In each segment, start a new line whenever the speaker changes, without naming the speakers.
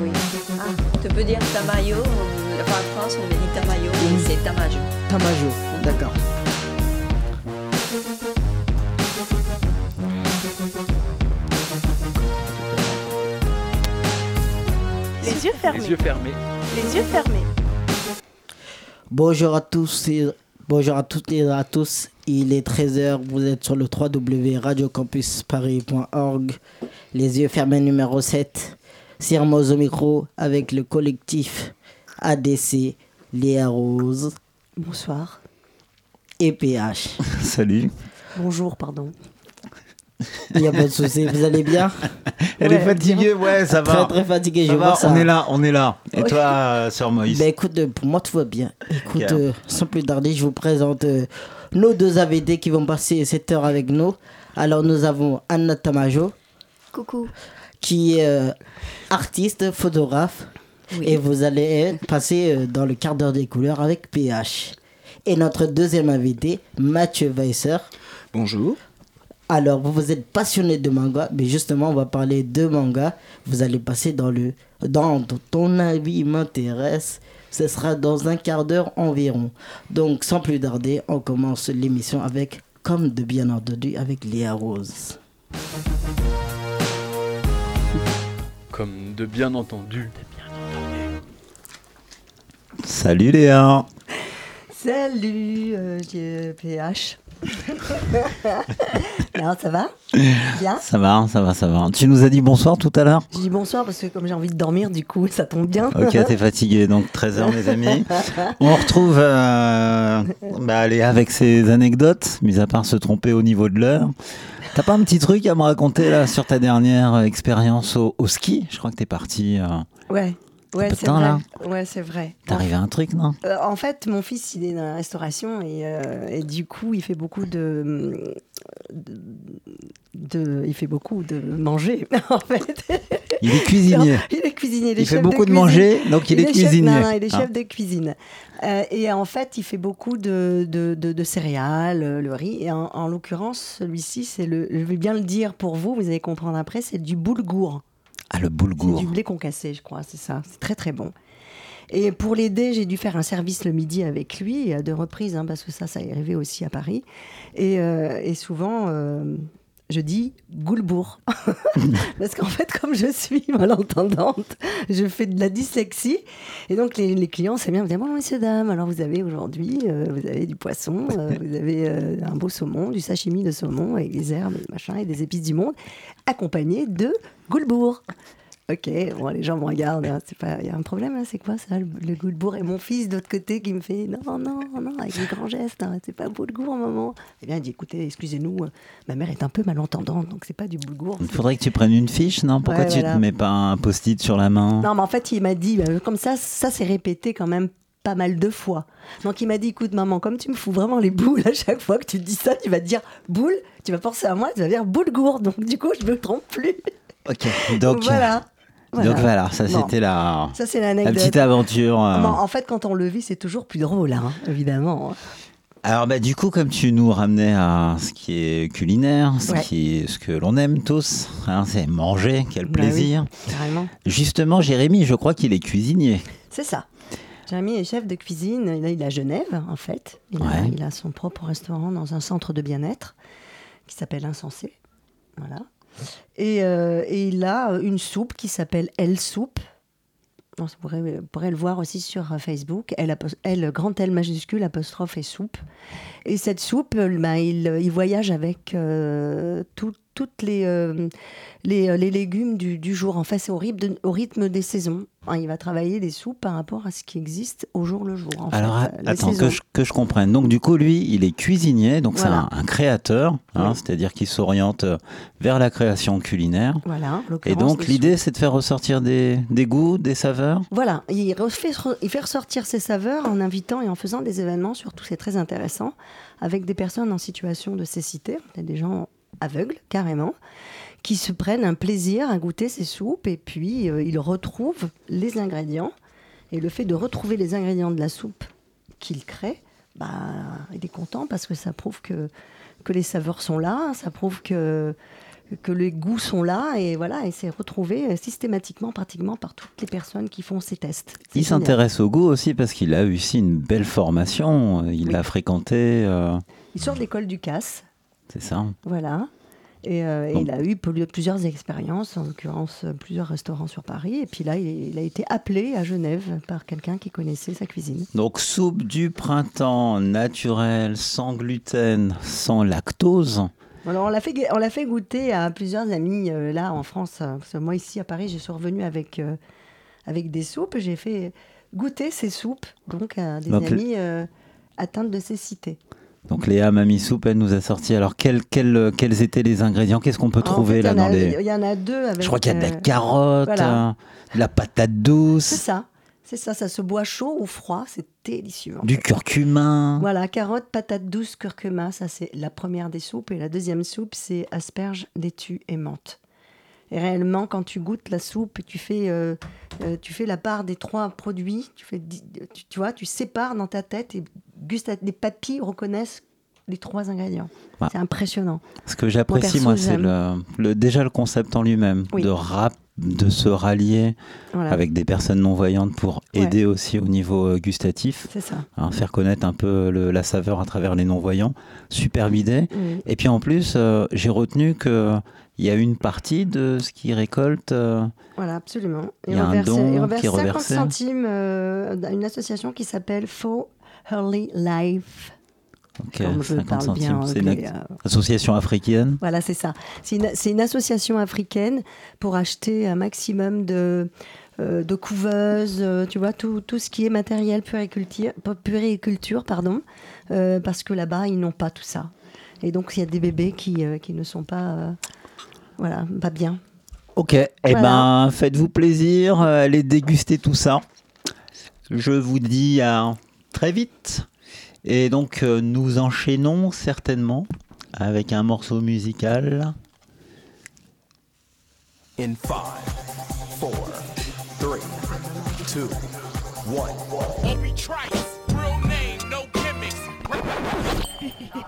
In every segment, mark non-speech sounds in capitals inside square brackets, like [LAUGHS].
Oui. Ah, tu peux dire tamayo. Enfin, en France, on dit tamayo, mais c'est tamajo.
Tamajo, d'accord.
Les yeux fermés.
Les yeux fermés.
Les yeux fermés.
Bonjour à tous et bonjour à toutes et à tous. Il est 13h, vous êtes sur le www.radiocampusparis.org. Les yeux fermés numéro 7. Sirmoz au micro avec le collectif ADC, Léa Rose
Bonsoir.
et PH. [LAUGHS]
Salut.
Bonjour, pardon.
Il n'y a pas de souci, vous allez bien?
Elle
Ouais,
est fatiguée, ouais, ça va.
Très très fatigué,
Ça
je
va,
vois ça.
on est là, on est là. Et toi, euh, sœur Moïse?
Ben écoute, euh, pour moi tout va bien. Écoute, euh, sans plus tarder, je vous présente euh, nos deux AVD qui vont passer cette heure avec nous. Alors nous avons Anna Tamajo,
Coucou.
qui est euh, artiste, photographe. Et vous allez passer euh, dans le quart d'heure des couleurs avec PH. Et notre deuxième invité, Mathieu Weisser.
Bonjour.
Alors, vous, vous êtes passionné de manga, mais justement, on va parler de manga. Vous allez passer dans le. Dans ton avis m'intéresse. Ce sera dans un quart d'heure environ. Donc, sans plus tarder, on commence l'émission avec, comme de bien entendu, avec Léa Rose.
Comme de bien entendu.
Salut Léa.
Salut, euh, j'ai PH. [LAUGHS] non, ça va Bien
Ça va, ça va, ça va. Tu nous as dit bonsoir tout à l'heure
Je dis bonsoir parce que comme j'ai envie de dormir, du coup, ça tombe bien.
Ok, t'es [LAUGHS] fatigué, donc 13h mes amis. On retrouve euh, bah, Léa avec ses anecdotes, mis à part se tromper au niveau de l'heure. T'as pas un petit truc à me raconter là sur ta dernière expérience au, au ski? Je crois que t'es parti. euh,
Ouais, ouais, c'est vrai.
là
Ouais, c'est vrai.
Arrivé à un truc, non?
Euh, en fait, mon fils, il est dans la restauration et, euh, et du coup, il fait beaucoup de, de, de- il fait beaucoup de manger. [LAUGHS] En fait,
Il est cuisinier.
il est cuisinier. il
fait
chef
beaucoup de manger, donc il, est,
chef-
cuisinier.
non, non, il est
Ah.
chef de cuisine. Euh, et en fait, il fait beaucoup de, de, céréales, le riz. Et en, en l'occurrence, celui-ci, c'est le. Je vais bien le dire pour vous, vous allez comprendre après, c'est du boulgour.
Ah, le boulgour.
du blé concassé, je crois, c'est ça. C'est très très bon. Et pour l'aider, j'ai dû faire un service le midi avec lui, à deux reprises, hein, parce que ça, ça est arrivé aussi à Paris. Et, euh, et souvent, euh, je dis Goulbourg. [LAUGHS] parce qu'en fait, comme je suis malentendante, je fais de la dyslexie. Et donc, les, les clients, c'est bien, vous dire Bon, messieurs, dames, alors vous avez aujourd'hui, euh, vous avez du poisson, euh, [LAUGHS] vous avez euh, un beau saumon, du sashimi de saumon avec des herbes, et machin, et des épices du monde, accompagné de Goulbourg. Ok, bon, les gens me regardent, hein, il y a un problème là, c'est quoi ça, le, le Goulbourg Et mon fils de l'autre côté qui me fait non, non, non, avec des grands gestes, hein, c'est pas Boulgour, maman. Eh bien, il dit écoutez, excusez-nous, euh, ma mère est un peu malentendante, donc c'est pas du Boulgour.
Il
c'est-
faudrait que tu prennes une fiche, non Pourquoi
Ouais,
tu
voilà.
te mets pas un post-it sur la main?
Non, mais en fait, il m'a dit, euh, comme ça, ça s'est répété quand même pas mal de fois. Donc il m'a dit, écoute maman, comme tu me fous vraiment les boules à chaque fois que tu dis ça, tu vas te dire boule, tu vas penser à moi, tu vas dire boulgour. Donc du coup, je me trompe plus.
Ok, donc
voilà. Voilà.
donc voilà, ça
Bon.
c'était la,
Ça, c'est
la
l'anecdote.
petite aventure. euh.
Bon, en fait, quand on le vit, c'est toujours plus drôle, hein, évidemment.
Alors bah du coup, comme tu nous ramenais à ce qui est culinaire, ce
Ouais.
qui est ce que l'on aime tous, hein, c'est manger, quel
Bah
plaisir.
Carrément.
Justement, Jérémy, je crois qu'il est cuisinier.
C'est ça. Jérémy est chef de cuisine. Il est à Genève, en fait. Il, a, il a son propre restaurant dans un centre de bien-être qui s'appelle Insensé. Voilà. Et, euh, et il a une soupe qui s'appelle Elle Soupe. On pourrait, le voir aussi sur euh, Facebook. Elle, grand L majuscule, apostrophe et soupe. Et cette soupe, euh, ben, il, voyage avec euh, tout- toutes les, euh, euh, légumes du, jour. En fait, c'est au rythme des saisons. Il va travailler des soupes par rapport à ce qui existe au jour le jour. en
Alors
fait,
attends que je, que je comprenne. Donc du coup, lui, il est cuisinier, donc
Voilà.
c'est un, un créateur, hein,
Oui.
c'est-à-dire qu'il s'oriente euh, vers la création culinaire.
Voilà,
Et donc l'idée, c'est de faire ressortir des, des goûts, des saveurs?
Voilà, il, refait, il fait ressortir ses saveurs en invitant et en faisant des événements, surtout c'est très intéressant, avec des personnes en situation de cécité, des gens aveugles carrément, qui se prennent un plaisir à goûter ces soupes et puis euh, ils retrouvent les ingrédients. Et le fait de retrouver les ingrédients de la soupe qu'il crée, bah, il est content parce que ça prouve que, que les saveurs sont là, ça prouve que que les goûts sont là et voilà, et c'est retrouvé euh, systématiquement, pratiquement par toutes les personnes qui font ces tests.
Il s'intéresse au goût aussi parce qu'il a eu aussi une belle formation. Il
Oui.
a fréquenté, euh,
Il sort de l'école du CAS,
c'est ça.
voilà. Et, euh, et il a eu plu- plusieurs expériences, en l'occurrence plusieurs restaurants sur Paris. Et puis là, il, il a été appelé à Genève par quelqu'un qui connaissait sa cuisine.
Donc soupe du printemps naturelle, sans gluten, sans lactose.
Alors, on l'a fait, on l'a fait goûter à plusieurs amis euh, là en France. Parce que moi, ici à Paris, je suis revenue avec, euh, avec des soupes. J'ai fait goûter ces soupes donc à des
Donc,
amis atteintes de cécité.
Donc Léa Mamie Soupe, elle nous a sorti. Alors quels, quels, quels étaient les ingrédients? Qu'est-ce qu'on peut trouver
fait,
là
il y en
dans
a-
les...
Il y en a deux avec.
Je crois qu'il y a de la
euh,
carotte,
voilà.
euh, de la patate
C'est
douce,
ça. C'est ça, ça se boit chaud ou froid, c'est délicieux. en
du
fait.
curcuma.
Voilà, carotte, patate douce, curcuma, ça c'est la première des soupes. Et la deuxième soupe, c'est asperges, laitue et menthe. Et réellement, quand tu goûtes la soupe, tu fais, euh, euh, tu fais la part des trois produits, tu, fais, tu, tu vois, tu sépares dans ta tête et les papilles reconnaissent les trois ingrédients.
Ouais.
C'est impressionnant.
Ce que j'apprécie, moi, c'est le, le- déjà le concept en lui-même,
Oui.
de rap, de se rallier
Voilà,
avec des personnes non-voyantes pour
Ouais.
aider aussi au niveau euh, gustatif,
ça.
hein, faire connaître un peu le- la saveur à travers les non-voyants. Superbe idée. Et puis en plus, euh, j'ai retenu qu'il y a une partie de ce qu'ils récoltent. euh,
Voilà, absolument.
Il y a un
reverse,
don
il reverse
qui est
50
reversé.
centimes euh, à une association qui s'appelle For Early Life.
ok,
Comme je
50
parle bien
centimes. C'est une
euh,
association africaine.
Voilà, c'est ça. C'est une, association africaine pour acheter un maximum de, euh, de couveuses, euh, tu vois, tout, tout ce qui est matériel puériculture, puériculture pardon, parce que là-bas, ils n'ont pas tout ça. Et donc, il y a des bébés qui, qui ne sont pas, voilà, pas bien.
Ok, eh
Voilà.
ben faites-vous plaisir, euh, allez déguster tout ça. Je vous dis à très vite. Et donc euh, nous enchaînons certainement avec un morceau musical.
In five, four, three, two, one.
Obi Trice, real name, no gimmicks. [LAUGHS]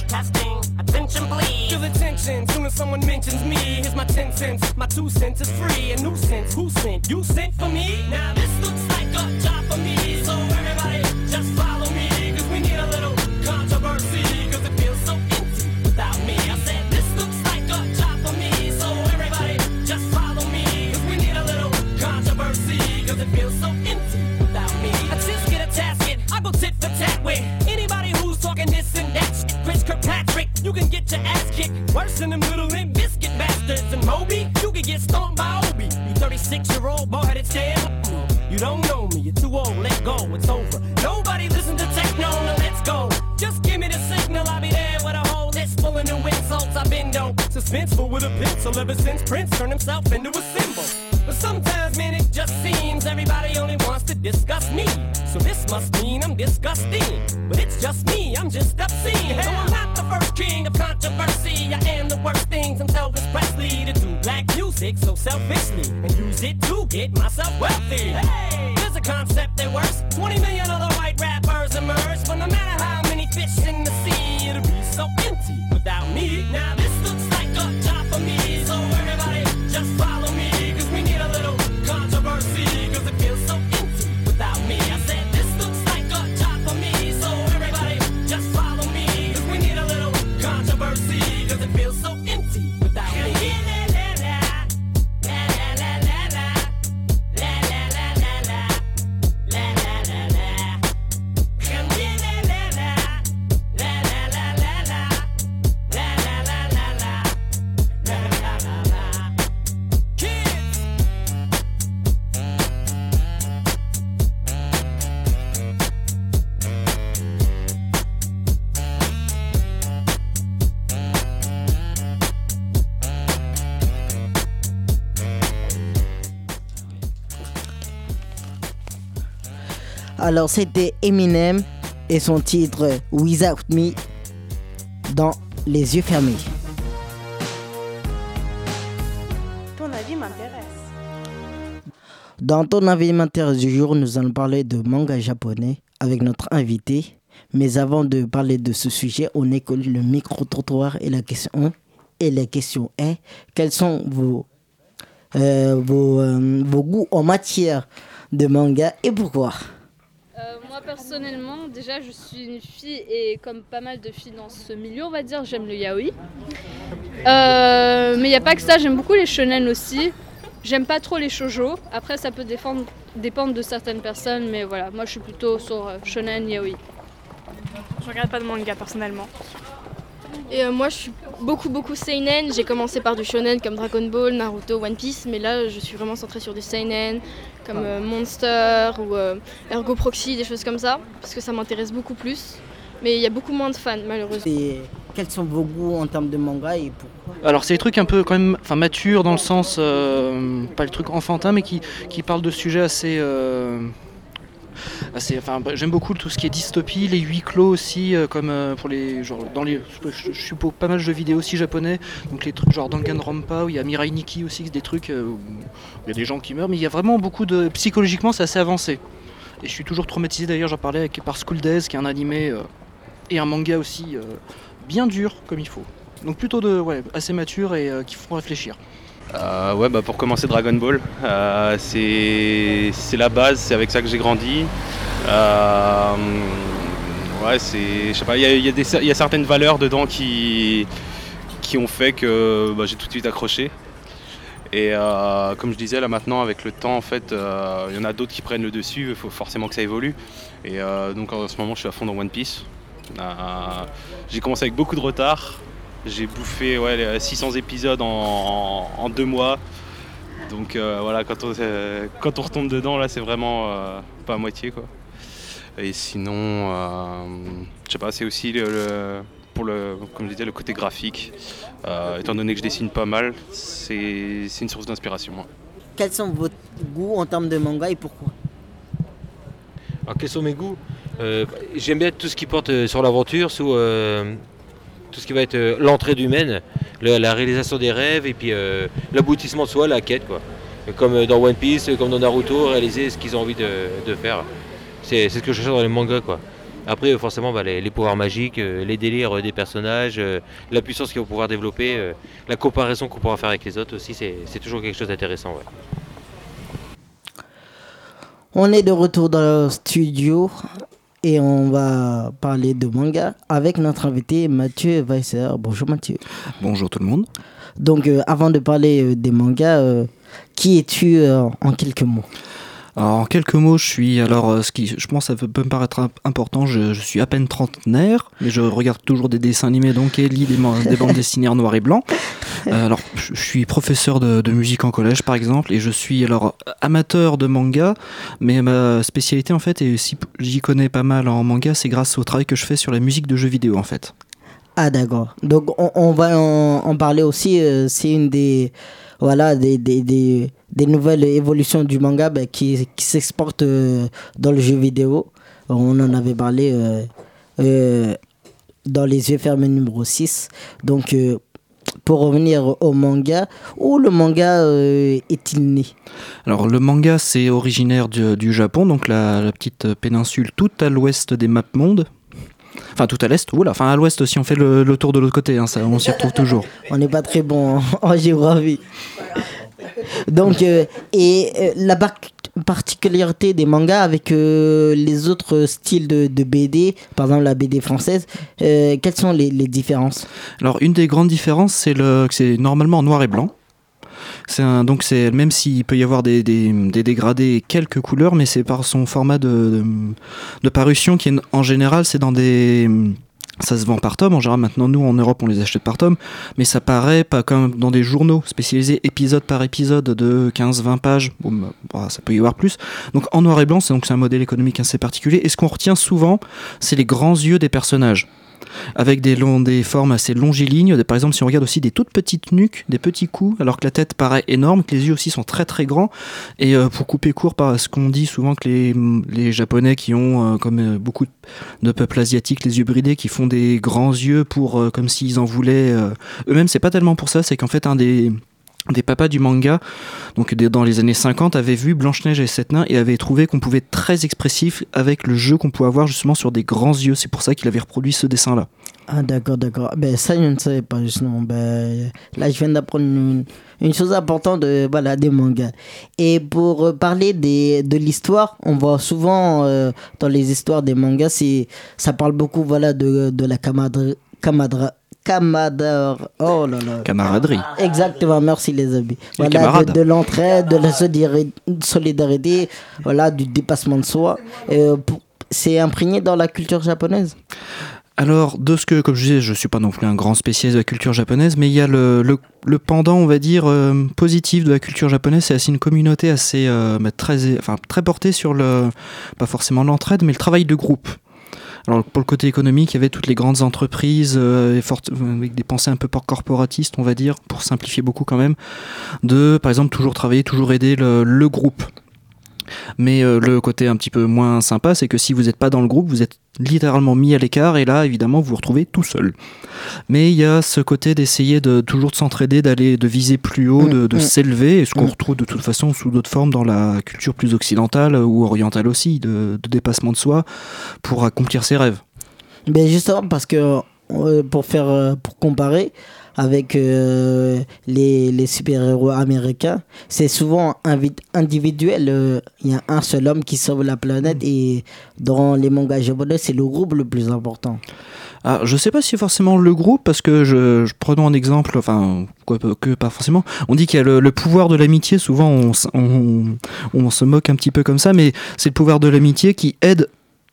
Testing, attention please. Feel the tension soon as someone mentions me. Here's my ten cents, my two cents is free. A nuisance, who sent? You sent for me? Now this looks like a job for me, so everybody just Worse than them little limp biscuit bastards. And Moby, you could get stomped by Obi. You 36 year old boy headed stare. You don't know me, you're too old, let go, it's over. Nobody listen to techno, now let's go. Just give me the signal, I'll be there with a whole list full of new insults. I've been dope, suspenseful with a pencil ever since Prince turned himself into a symbol. But sometimes, man, it just seems everybody only wants to discuss me. Must mean I'm disgusting. But it's just me, I'm just obscene. So I'm not the first king of controversy. I am the worst thing since Elvis Presley to do black music so selfishly and use it to get myself wealthy. Hey, there's a concept that works. 20 million other white rappers emerge, but no matter how many fish in the sea, it'll be so empty without me. Now
Alors, c'était Eminem et son titre Without Me dans Les yeux fermés.
Ton avis m'intéresse.
Dans ton alimentaire du jour, nous allons parler de manga japonais avec notre invité. Mais avant de parler de ce sujet, on écoute le micro-trottoir et la question et la question est quels sont vos, euh, vos, euh, vos goûts en matière de manga et pourquoi?
Moi personnellement, déjà je suis une fille et comme pas mal de filles dans ce milieu, on va dire, j'aime le yaoi. Euh, mais il n'y a pas que ça, j'aime beaucoup les shonen aussi. J'aime pas trop les shoujo. Après, ça peut dépendre de certaines personnes, mais voilà, moi je suis plutôt sur euh, shonen yaoi.
Je regarde pas de manga personnellement.
Et euh, moi, je suis beaucoup, beaucoup seinen. J'ai commencé par du shonen comme Dragon Ball, Naruto, One Piece, mais là, je suis vraiment centrée sur du seinen, comme euh, Monster ou euh, Ergo Proxy, des choses comme ça, parce que ça m'intéresse beaucoup plus. Mais il y a beaucoup moins de fans, malheureusement.
Et quels sont vos goûts en termes de manga et pourquoi?
Alors c'est des trucs un peu quand même enfin, matures dans le sens, euh, pas le truc enfantin, mais qui, qui parlent de sujets assez... euh, bah, J'aime beaucoup tout ce qui est dystopie, les huis clos aussi, euh, comme euh, pour les... Dans les je, suis pour pas mal de jeux vidéo aussi japonais, donc les trucs genre Danganronpa, où il y a Mirai Nikki aussi, des trucs où il y a des gens qui meurent, mais il y a vraiment beaucoup de... Psychologiquement c'est assez avancé. Et je suis toujours traumatisé d'ailleurs, j'en parlais avec, par School Days, qui est un animé et un manga aussi bien dur comme il faut. Donc plutôt de assez mature et qui font réfléchir.
Euh, ouais, bah pour commencer Dragon Ball, euh, c'est la base, c'est avec ça que j'ai grandi. Euh, ouais, c'est, je sais pas, il y a, y a certaines valeurs dedans qui, qui ont fait que bah, j'ai tout de suite accroché. Et comme je disais là maintenant, avec le temps, en fait, il y en a d'autres qui prennent le dessus. Il faut forcément que ça évolue. Et donc en ce moment, je suis à fond dans One Piece. J'ai commencé avec beaucoup de retard. J'ai bouffé ouais, les 600 épisodes en, en deux mois. Donc euh, voilà, quand on, euh, quand on retombe dedans, là, c'est vraiment euh, pas à moitié. Quoi. Et sinon, euh, je sais pas, c'est aussi le, le- pour le, comme je disais, le côté graphique. Euh, étant donné que je dessine pas mal, c'est c'est une source d'inspiration. ouais.
Quels sont vos goûts en termes de manga et pourquoi?
Alors, quels sont mes goûts? Euh, J'aime bien tout ce qui porte euh, sur l'aventure, sous euh, tout ce qui va être euh, l'entraide humaine, le- la réalisation des rêves et puis euh, l'aboutissement de soi, la quête. Quoi. Comme euh, dans One Piece, comme dans Naruto, réaliser ce qu'ils ont envie de, de faire. C'est ce que je cherche dans les mangas. Quoi. Après, forcément, bah, les, les pouvoirs magiques, les délires des personnages, la puissance qu'ils vont pouvoir développer, la comparaison qu'on pourra faire avec les autres aussi, c'est toujours quelque chose d'intéressant.
On est de retour dans le studio et on va parler de manga avec notre invité Mathieu Weisser. Bonjour Mathieu.
Bonjour tout le monde.
Donc euh, avant de parler euh, des mangas, euh, qui es-tu en quelques mots?
Alors, en quelques mots, je suis alors euh, ce qui, je pense, ça peut me paraître imp- important. Je, suis à peine trentenaire, mais je regarde toujours des dessins animés donc et lis des, bandes dessinées en noir et blanc. Euh, alors, je suis professeur de, musique en collège, par exemple, et je suis alors amateur de manga, mais ma spécialité en fait, et si j'y connais pas mal en manga, c'est grâce au travail que je fais sur la musique de jeux vidéo en fait.
Ah d'accord. Donc on, va en, en parler aussi. euh, c'est une des voilà des, des, des, des nouvelles évolutions du manga bah, qui, qui s'exporte euh, dans le jeu vidéo. On en avait parlé euh, euh, dans les yeux fermés numéro 6. Donc pour revenir au manga, où le manga euh, est-il né?
Alors le manga c'est originaire du, du Japon, donc la, la petite péninsule tout à l'ouest des maps mondes. Enfin tout à l'est, oula, enfin à l'ouest si on fait le, le tour de l'autre côté, hein, ça, on s'y [LAUGHS] retrouve toujours.
On n'est pas très bon en, en géographie. Donc, euh, et euh, la par- particularité des mangas avec euh, les autres styles de, BD, par exemple la BD française, quelles sont les, différences?
Alors une des grandes différences c'est que c'est normalement en noir et blanc. Donc c'est même s'il peut y avoir des, des, des dégradés quelques couleurs, mais c'est par son format de, de, de parution qui est en général c'est dans des ça se vend par tome, en général maintenant nous en Europe on les achète par tome, mais ça paraît pas comme dans des journaux spécialisés épisode par épisode de 15-20 pages, bah, bah, ça peut y avoir plus. Donc en noir et blanc, c'est donc c'est un modèle économique assez particulier, et ce qu'on retient souvent, c'est les grands yeux des personnages avec des, longs, des formes assez longilignes. Par exemple, si on regarde aussi des toutes petites nuques, des petits coups, alors que la tête paraît énorme, que les yeux aussi sont très très grands. Et euh, pour couper court, par ce qu'on dit souvent que les, les Japonais qui ont, euh, comme euh, beaucoup de peuples asiatiques, les yeux bridés, qui font des grands yeux pour comme s'ils en voulaient eux-mêmes, c'est pas tellement pour ça, c'est qu'en fait un des des papas du manga, donc dans les années 50, avait vu Blanche-Neige et Sept Nains et avait trouvé qu'on pouvait être très expressif avec le jeu qu'on pouvait avoir justement sur des grands yeux. C'est pour ça qu'il avait reproduit ce dessin-là.
Ah d'accord, d'accord. Ben ça je ne savais pas justement. Ben, là je viens d'apprendre une, chose importante de, voilà, des mangas. Et pour euh, parler des, de l'histoire, on voit souvent euh, dans les histoires des mangas, ça parle beaucoup voilà, de, de la camaraderie. Camadra, oh là là.
Camaraderie.
Exactement, merci les amis. Voilà, de, de l'entraide, de la solidari- solidarité, voilà, du dépassement de soi. Euh, c'est imprégné dans la culture japonaise?
Alors, de ce que, comme je disais, je suis pas non plus un grand spécialiste de la culture japonaise, mais il y a le, le, le pendant, on va dire, euh, positif de la culture japonaise, c'est assez une communauté assez euh, bah, très, enfin, très portée sur le, pas forcément l'entraide, mais le travail de groupe. Alors pour le côté économique, il y avait toutes les grandes entreprises euh, fortes- avec des pensées un peu por- corporatistes, on va dire, pour simplifier beaucoup quand même, de par exemple toujours travailler, toujours aider le, le groupe. Mais euh, le côté un petit peu moins sympa, c'est que si vous n'êtes pas dans le groupe, vous êtes littéralement mis à l'écart et là, évidemment, vous vous retrouvez tout seul. Mais il y a ce côté d'essayer de toujours de s'entraider, d'aller de viser plus haut, de, de
mm.
s'élever, et ce qu'on
Mm.
retrouve de toute façon sous d'autres formes dans la culture plus occidentale ou orientale aussi, de, de dépassement de soi pour accomplir ses rêves.
Ben justement parce que euh, pour faire euh, pour comparer avec euh, les, les super-héros américains, c'est souvent individuel. euh, Il y a un seul homme qui sauve la planète et dans les mangas japonais, c'est le groupe le plus important.
Ah, je sais pas si forcément le groupe, parce que je, je prenons un exemple, enfin, quoi que pas forcément. On dit qu'il y a le, le pouvoir de l'amitié, souvent on, on se moque un petit peu comme ça, mais c'est le pouvoir de l'amitié qui aide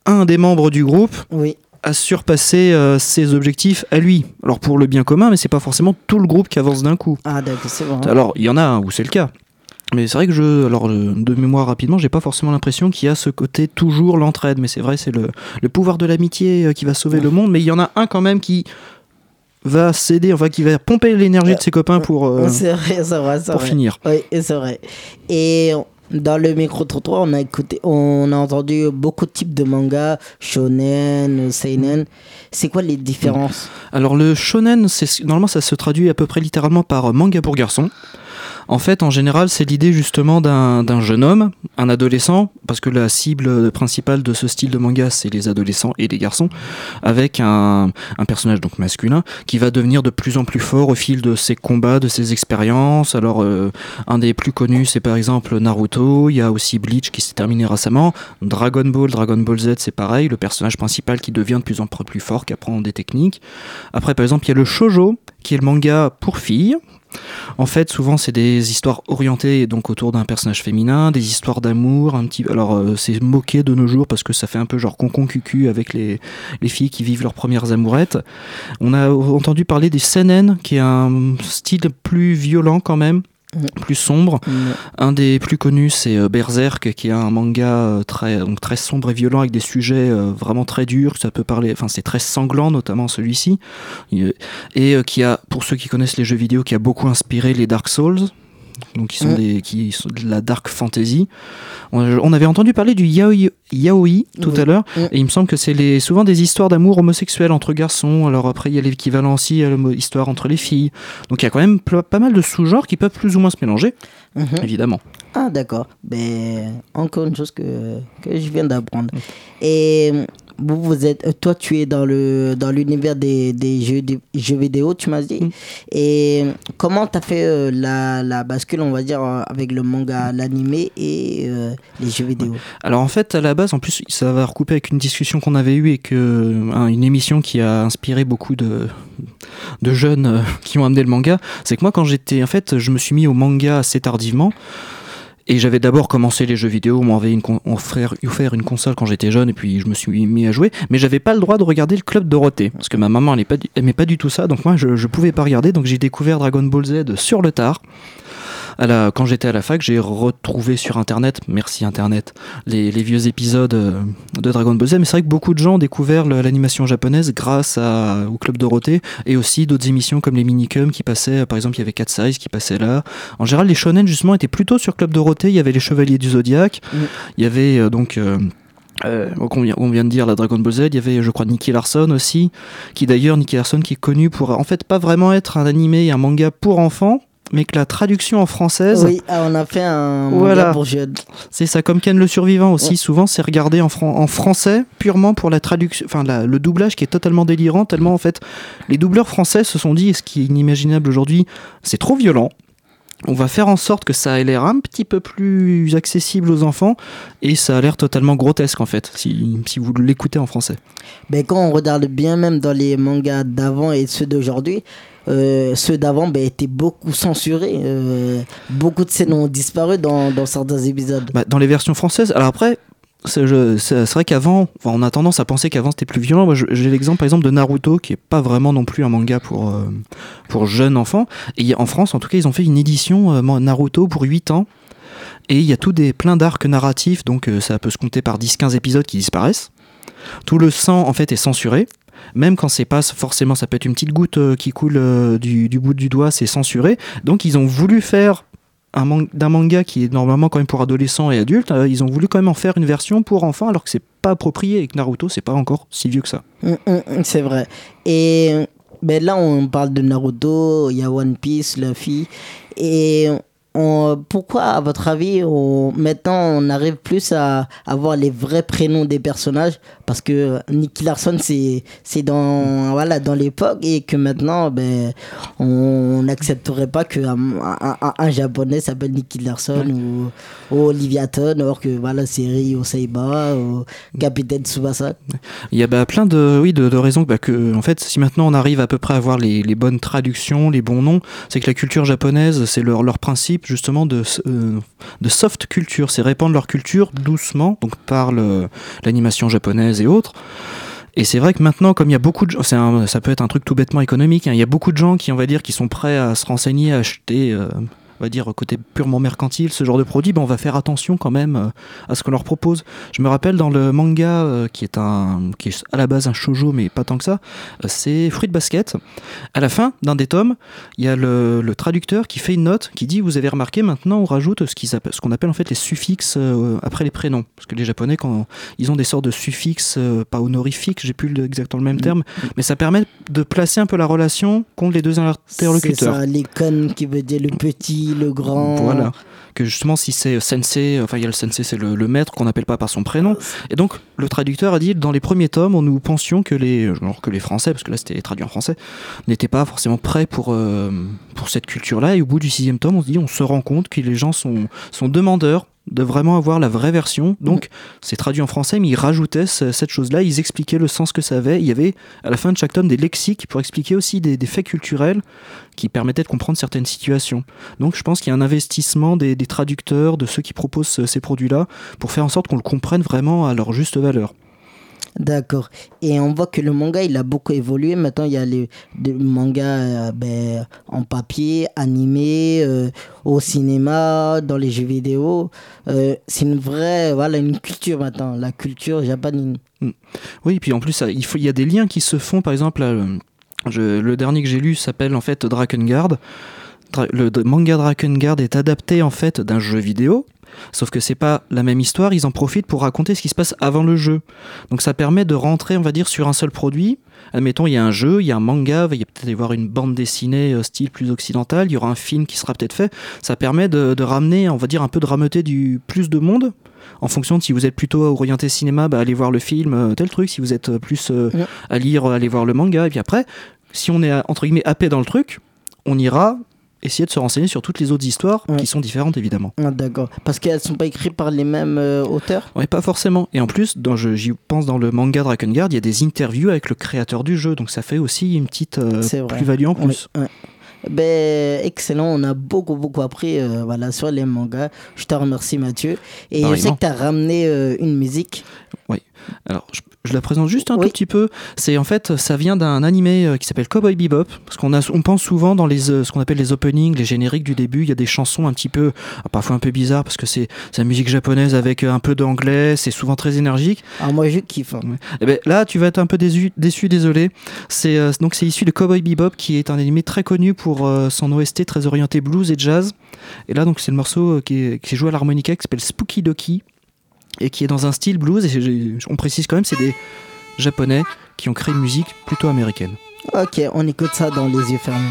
un des membres du groupe
Oui.
À surpasser euh, ses objectifs à lui. Alors pour le bien commun, mais c'est pas forcément tout le groupe qui avance d'un coup.
Ah d'accord, c'est bon.
Alors, il y en a un où c'est le cas. Mais c'est vrai que je, alors euh, de mémoire rapidement, j'ai pas forcément l'impression qu'il y a ce côté toujours l'entraide. Mais c'est vrai, c'est le, le pouvoir de l'amitié euh, qui va sauver le monde. Mais il y en a un quand même qui va céder, enfin qui va pomper l'énergie de ses copains pour, euh, [LAUGHS]
vrai, vrai,
pour
vrai.
finir.
Oui, c'est vrai. Et dans le micro-trottoir, on a écouté, on a entendu beaucoup de types de mangas, shonen, seinen. C'est quoi les différences?
Alors le shonen, normalement ça se traduit à peu près littéralement par manga pour garçons. En fait, en général, c'est l'idée justement d'un jeune homme, un adolescent, parce que la cible principale de ce style de manga, c'est les adolescents et les garçons, avec un, un personnage donc masculin qui va devenir de plus en plus fort au fil de ses combats, de ses expériences. Alors, euh, un des plus connus, c'est par exemple Naruto. Il y a aussi Bleach qui s'est terminé récemment. Dragon Ball, Dragon Ball Z, c'est pareil. Le personnage principal qui devient de plus en plus fort, qui apprend des techniques. Après, par exemple, il y a le shojo, qui est le manga pour filles. En fait, souvent, c'est des histoires orientées donc autour d'un personnage féminin, des histoires d'amour, un petit. Alors, euh, c'est moqué de nos jours parce que ça fait un peu genre concon cucu avec les, les filles qui vivent leurs premières amourettes. On a entendu parler des seinen, qui est un style plus violent quand même. Plus sombre. Un des plus connus, c'est euh, Berserk, qui est un manga euh, très, donc très sombre et violent avec des sujets euh, vraiment très durs. Ça peut parler, enfin, c'est très sanglant, notamment celui-ci. Et euh, qui a, pour ceux qui connaissent les jeux vidéo, qui a beaucoup inspiré les Dark Souls. Donc, qui sont,
Mm.
des, qui sont de la dark fantasy. On, on avait entendu parler du yaoi, yaoi tout à l'heure,
Mm.
et il me semble que c'est souvent des histoires d'amour homosexuel entre garçons. Alors après, il y a l'équivalent aussi, l'histoire entre les filles. Donc il y a quand même pas mal de sous-genres qui peuvent plus ou moins se mélanger,
Mhm.
évidemment.
Ah, d'accord. Ben, encore une chose que, que je viens d'apprendre. Et vous, vous êtes, toi, tu es dans le dans l'univers des, des jeux, des jeux vidéo, tu m'as dit. Et comment tu as fait euh, la, la bascule, on va dire, euh, avec le manga, l'animé et euh, les jeux vidéo?
Alors en fait, à la base, en plus, ça va recouper avec une discussion qu'on avait eue et que hein, une émission qui a inspiré beaucoup de, de jeunes euh, [LAUGHS] qui ont amené le manga. C'est que moi, quand j'étais, en fait, je me suis mis au manga assez tardivement. Et j'avais d'abord commencé les jeux vidéo, on m'avait offert, une console quand j'étais jeune, et puis je me suis mis à jouer. Mais j'avais pas le droit de regarder le Club Dorothée, parce que ma maman elle pas du tout ça, donc moi je, je pouvais pas regarder. Donc j'ai découvert Dragon Ball Z sur le tard. À la- quand j'étais à la fac, j'ai retrouvé sur internet, merci internet, les, les vieux épisodes euh, de Dragon Ball Z. Mais c'est vrai que beaucoup de gens ont découvert l'animation japonaise grâce à- au Club Dorothée et aussi d'autres émissions comme les Minicum qui passaient. Par exemple, il y avait Cat Size qui passait là. En général, les shonen justement étaient plutôt sur Club Dorothée. Il y avait les Chevaliers du Zodiaque. Il y avait euh, donc. euh, euh, on, vient, on vient de dire la Dragon Ball Z, il y avait je crois Nicky Larson aussi, qui d'ailleurs Nicky Larson qui est connu pour en fait pas vraiment être un animé et un manga pour enfants, mais que la traduction en française,
Oui, ah, on a fait un
Voilà.
manga pour jeunes.
c'est ça comme Ken le survivant aussi, souvent c'est regardé en, fran- en français purement pour la traduction, enfin le doublage qui est totalement délirant, tellement en fait les doubleurs français se sont dit, et ce qui est inimaginable aujourd'hui, c'est trop violent. On va faire en sorte que ça ait l'air un petit peu plus accessible aux enfants et ça a l'air totalement grotesque en fait, si, si vous l'écoutez en français.
Ben, quand on regarde bien, même dans les mangas d'avant et ceux d'aujourd'hui, euh, ceux d'avant ben, étaient beaucoup censurés. euh, beaucoup de scènes ont disparu dans, certains épisodes.
Bah, dans les versions françaises, alors après, c'est vrai qu'avant, enfin, on a tendance à penser qu'avant c'était plus violent. Moi, j'ai l'exemple par exemple de Naruto, qui est pas vraiment non plus un manga pour, euh, pour jeunes enfants. Et en France, en tout cas, ils ont fait une édition Naruto pour 8 ans. Et il y a tout des, plein d'arcs narratifs, donc ça peut se compter par 10-15 épisodes qui disparaissent. Tout le sang, en fait, est censuré. Même quand c'est pas forcément, ça peut être une petite goutte euh, qui coule euh, du, bout du doigt, c'est censuré. Donc ils ont voulu faire d'un manga qui est normalement quand même pour adolescents et adultes, euh, ils ont voulu quand même en faire une version pour enfants alors que c'est pas approprié et que Naruto c'est pas encore si vieux que ça.
Hum, hum, hum, c'est vrai. Et ben, là, on parle de Naruto, il y a One Piece, Luffy. Et on- pourquoi, à votre avis, on- maintenant, on arrive plus à avoir les vrais prénoms des personnages? Parce que Nicky Larson, c'est dans, voilà, dans l'époque et que maintenant, ben, on n'accepterait pas qu'un un, un- un japonais s'appelle Nicky Larson ou, ou Olivia Ton, alors que voilà, c'est Ryo Seiba ou Capitaine Tsubasa.
Il y a bah, plein de, oui, de, de raisons bah, que, en fait, si maintenant on arrive à peu près à avoir les, les bonnes traductions, les bons noms, c'est que la culture japonaise, c'est leur, leur principe justement de, euh, de soft culture, c'est répandre leur culture doucement, donc par l'animation japonaise et autres. Et c'est vrai que maintenant, comme il y a beaucoup de gens, ça peut être un truc tout bêtement économique, hein, il y a beaucoup de gens qui, on va dire, qui sont prêts à se renseigner, à acheter, euh, on va dire, côté purement mercantile, ce genre de produit, ben on va faire attention quand même euh, à ce qu'on leur propose. Je me rappelle dans le manga, euh, qui est un, qui est à la base un shoujo, mais pas tant que ça, euh, c'est Fruit Basket. À la fin d'un des tomes, il y a le, le traducteur qui fait une note qui dit, vous avez remarqué, maintenant on rajoute ce qu'on appelle en fait les suffixes après les prénoms. Parce que les Japonais, quand ils ont des sortes de suffixes, pas honorifiques, j'ai plus exactement le même terme, mais ça permet de placer un peu la relation contre les deux
C'est
interlocuteurs.
ça, l'icône qui veut dire le petit, le grand.
Voilà. Que justement, si c'est sensei, enfin, il y a le sensei, c'est le, maître qu'on n'appelle pas par son prénom. Et donc, le traducteur a dit dans les premiers tomes, on nous pensions que les, genre que les Français, parce que là c'était traduit en français, n'étaient pas forcément prêts pour, euh, pour cette culture-là. Et au bout du sixième tome, on se dit, on se rend compte que les gens sont, sont demandeurs de vraiment avoir la vraie version. Donc, c'est traduit en français, mais ils rajoutaient ce- cette chose-là, ils expliquaient le sens que ça avait. Il y avait à la fin de chaque tome des lexiques pour expliquer aussi des, des faits culturels qui permettaient de comprendre certaines situations. Donc, je pense qu'il y a un investissement des, des traducteurs, de ceux qui proposent ce- ces produits-là, pour faire en sorte qu'on le comprenne vraiment à leur juste valeur.
D'accord. Et on voit que le manga, il a beaucoup évolué. Maintenant, il y a les, des mangas euh, ben, en papier, animés, euh, au cinéma, dans les jeux vidéo. Euh, c'est une vraie, voilà, une culture maintenant, la culture japonine.
Mm. Oui, puis en plus, ça- il, y a des liens qui se font. Par exemple, le, dernier que j'ai lu s'appelle en fait Drakengard. Dra- Le manga Drakengard est adapté en fait d'un jeu vidéo. Sauf que c'est pas la même histoire, ils en profitent pour raconter ce qui se passe avant le jeu. Donc ça permet de rentrer, on va dire, sur un seul produit. Admettons, il y a un jeu, il y a un manga, il va y a peut-être y avoir une bande dessinée euh, style plus occidental, il y aura un film qui sera peut-être fait. Ça permet de, de ramener, on va dire, un peu de rameuter du plus de monde. En fonction de si vous êtes plutôt orienté cinéma, bah, allez voir le film, euh, tel truc. Si vous êtes euh, plus euh,
Ouais.
à lire, allez voir le manga. Et puis après, si on est entre guillemets happé dans le truc, on ira essayer de se renseigner sur toutes les autres histoires qui sont différentes évidemment.
Ah, D'accord. Parce qu'elles sont pas écrites par les mêmes euh, auteurs?
Ouais, pas forcément. Et en plus, j'y pense dans le manga Drakengard, il y a des interviews avec le créateur du jeu, donc ça fait aussi une petite euh, plus-value en plus.
Ouais, ouais. Ben, excellent, on a beaucoup beaucoup appris euh, voilà, sur les mangas. Je te remercie Mathieu. Et je sais que tu as ramené euh, une musique.
Alors, je, je la présente juste un tout petit peu. C'est en fait, ça vient d'un animé euh, qui s'appelle Cowboy Bebop. Parce qu'on on pense souvent dans les, euh, ce qu'on appelle les openings, les génériques du début, il y a des chansons un petit peu, ah, parfois un peu bizarres parce que c'est la musique japonaise avec euh, un peu d'anglais, c'est souvent très énergique.
Ah, moi je kiffe. hein.
Eh ben, là, tu vas être un peu déçu, déçu désolé. C'est euh, donc c'est issu de Cowboy Bebop, qui est un animé très connu pour euh, son OST très orienté blues et jazz. Et là, donc c'est le morceau euh, qui est, qui est joué à l'harmonica qui s'appelle Spooky Doki et qui est dans un style blues. Et on précise quand même, c'est des japonais qui ont créé une musique plutôt américaine.
Ok, on écoute ça dans les yeux fermés.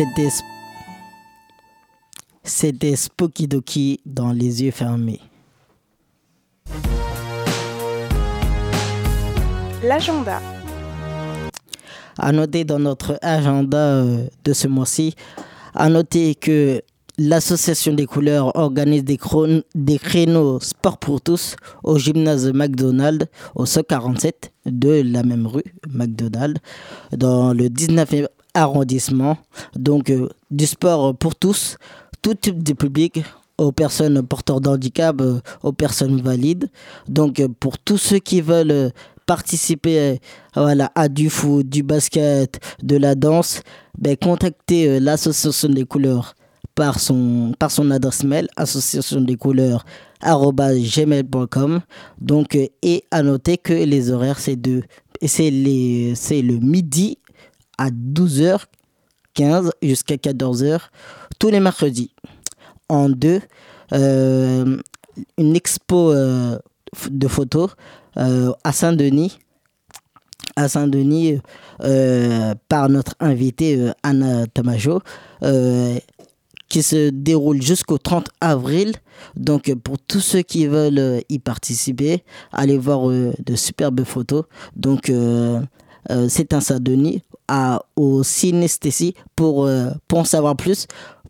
C'était c'était Spooky Doki dans les yeux fermés.
L'agenda.
À noter dans notre agenda euh, de ce mois-ci, à noter que l'association des couleurs organise des, des créneaux sport pour tous au gymnase McDonald's au 147 de la même rue McDonald's dans le 19e arrondissement. Donc euh, du sport pour tous, tout type de public aux personnes porteurs d'handicap, euh, aux personnes valides. Donc euh, pour tous ceux qui veulent participer voilà, à du foot, du basket, de la danse, ben, contactez l'association des couleurs par son, par son adresse mail association des couleurs gmail.com donc et à noter que les horaires c'est de c'est les c'est le midi à 12h15 jusqu'à 14h tous les mercredis en deux euh, une expo euh, de photos euh, à Saint-Denis à Saint-Denis par notre invitée euh, Anna Tamajo qui se déroule jusqu'au 30 avril. Donc pour tous ceux qui veulent y participer, allez voir de superbes photos. Donc c'est un Saint-Denis au Synesthésie pour, euh, pour en savoir plus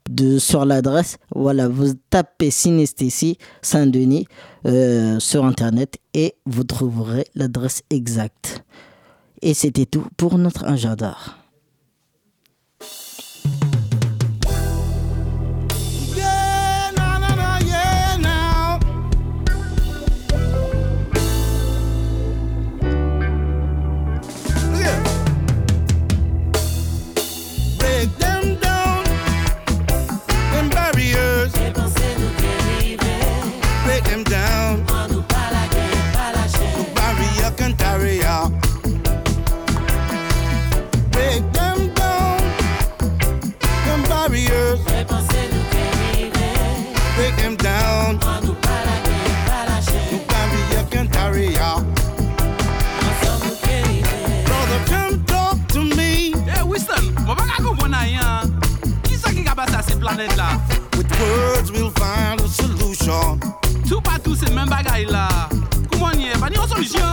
de, sur l'adresse. Voilà, vous tapez Synesthésie Saint-Denis euh, sur Internet et vous trouverez l'adresse exacte. Et c'était tout pour notre agenda.
Y